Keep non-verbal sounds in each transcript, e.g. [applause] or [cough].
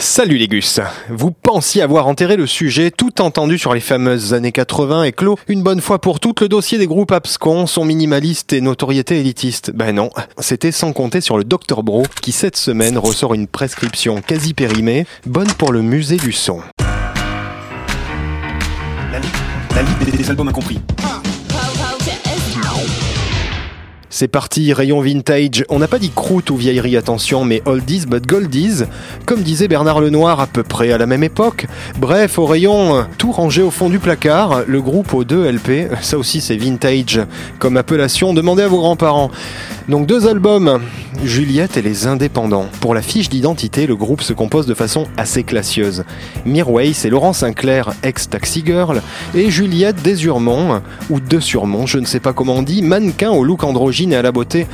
Salut les gus Vous pensiez avoir enterré le sujet, tout entendu sur les fameuses années 80 et clos une bonne fois pour toutes le dossier des groupes abscons, son minimaliste et notoriété élitiste. Ben non, c'était sans compter sur le Dr Bro qui cette semaine ressort une prescription quasi périmée, bonne pour le musée du son. La, la des albums incompris. C'est parti, rayon vintage. On n'a pas dit croûte ou vieillerie, attention, mais oldies but goldies. Comme disait Bernard Lenoir à peu près à la même époque. Bref, au rayon, tout rangé au fond du placard, le groupe aux deux LP, ça aussi c'est vintage. Comme appellation, demandez à vos grands-parents. Donc deux albums, Juliette et les Indépendants. Pour la fiche d'identité, le groupe se compose de façon assez classieuse. Mirway, c'est Laurent Sinclair, ex-Taxi Girl, et Juliette Desurmont, ou De Surmont, je ne sais pas comment on dit, mannequin au look androgyne à la beauté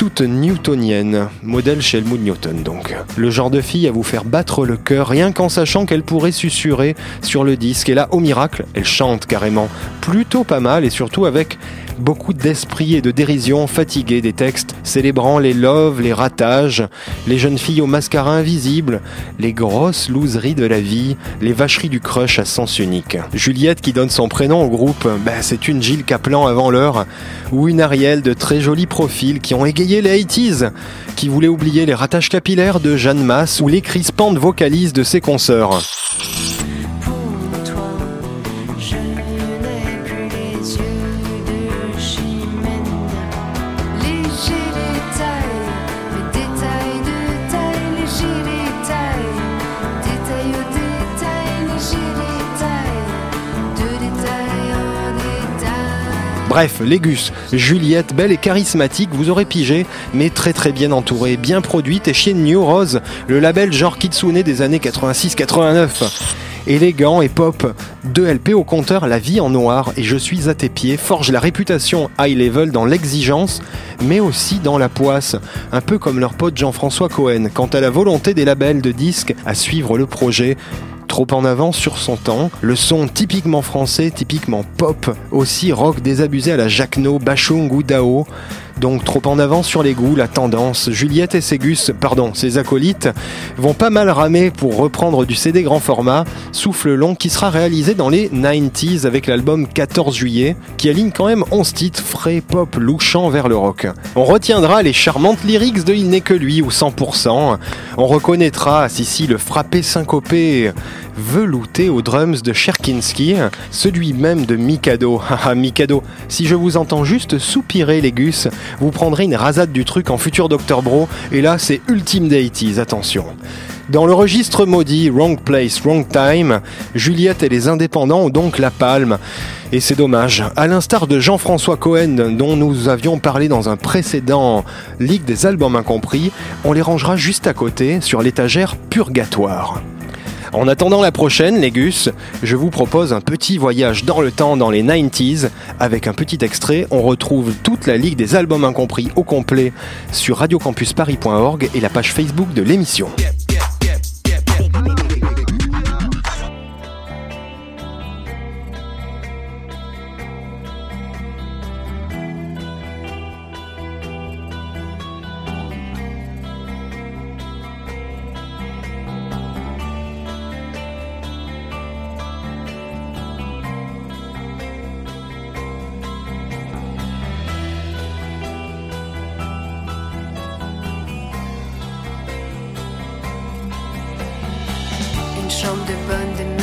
toute newtonienne, modèle chez Newton donc. Le genre de fille à vous faire battre le cœur rien qu'en sachant qu'elle pourrait susurrer sur le disque, et là, au miracle, elle chante carrément, plutôt pas mal, et surtout avec beaucoup d'esprit et de dérision fatigué des textes célébrant les loves, les ratages, les jeunes filles au mascara invisible, les grosses loseries de la vie, les vacheries du crush à sens unique. Juliette qui donne son prénom au groupe, bah, c'est une Gilles Caplan avant l'heure, ou une Ariel de très jolis profils qui ont égayé les 80s, qui voulaient oublier les ratages capillaires de Jeanne Masse ou les crispantes vocalises de ses consoeurs. Bref, Légus, Juliette, belle et charismatique, vous aurez pigé, mais très très bien entourée, bien produite et chez New Rose, le label genre Kitsune des années 86-89. Élégant et pop, 2 LP au compteur La vie en noir et Je suis à tes pieds forge la réputation high level dans l'exigence, mais aussi dans la poisse, un peu comme leur pote Jean-François Cohen, quant à la volonté des labels de disques à suivre le projet trop en avance sur son temps, le son typiquement français, typiquement pop, aussi rock désabusé à la Jacno, Bachung ou Dao, donc trop en avance sur les goûts, la tendance. Juliette et ses gus, pardon, ses acolytes, vont pas mal ramer pour reprendre du CD grand format, Souffle long, qui sera réalisé dans les 90s avec l'album 14 juillet, qui aligne quand même 11 titres frais, pop, louchant vers le rock. On retiendra les charmantes lyrics de Il n'est que lui ou 100%. On reconnaîtra, si si, le frappé syncopé velouté aux drums de Cherkinski, celui même de Mikado. Haha, [laughs] Mikado, si je vous entends juste soupirer les gus, vous prendrez une rasade du truc en futur Dr Bro, et là c'est ultime deities, attention. Dans le registre maudit Wrong Place, Wrong Time, Juliette et les indépendants ont donc la palme. Et c'est dommage. À l'instar de Jean-François Cohen, dont nous avions parlé dans un précédent Ligue des albums incompris, on les rangera juste à côté, sur l'étagère purgatoire. En attendant la prochaine, les gus, je vous propose un petit voyage dans le temps dans les 90s. Avec un petit extrait, on retrouve toute la ligue des albums incompris au complet sur radiocampusparis.org et la page Facebook de l'émission. Chambre de bonne de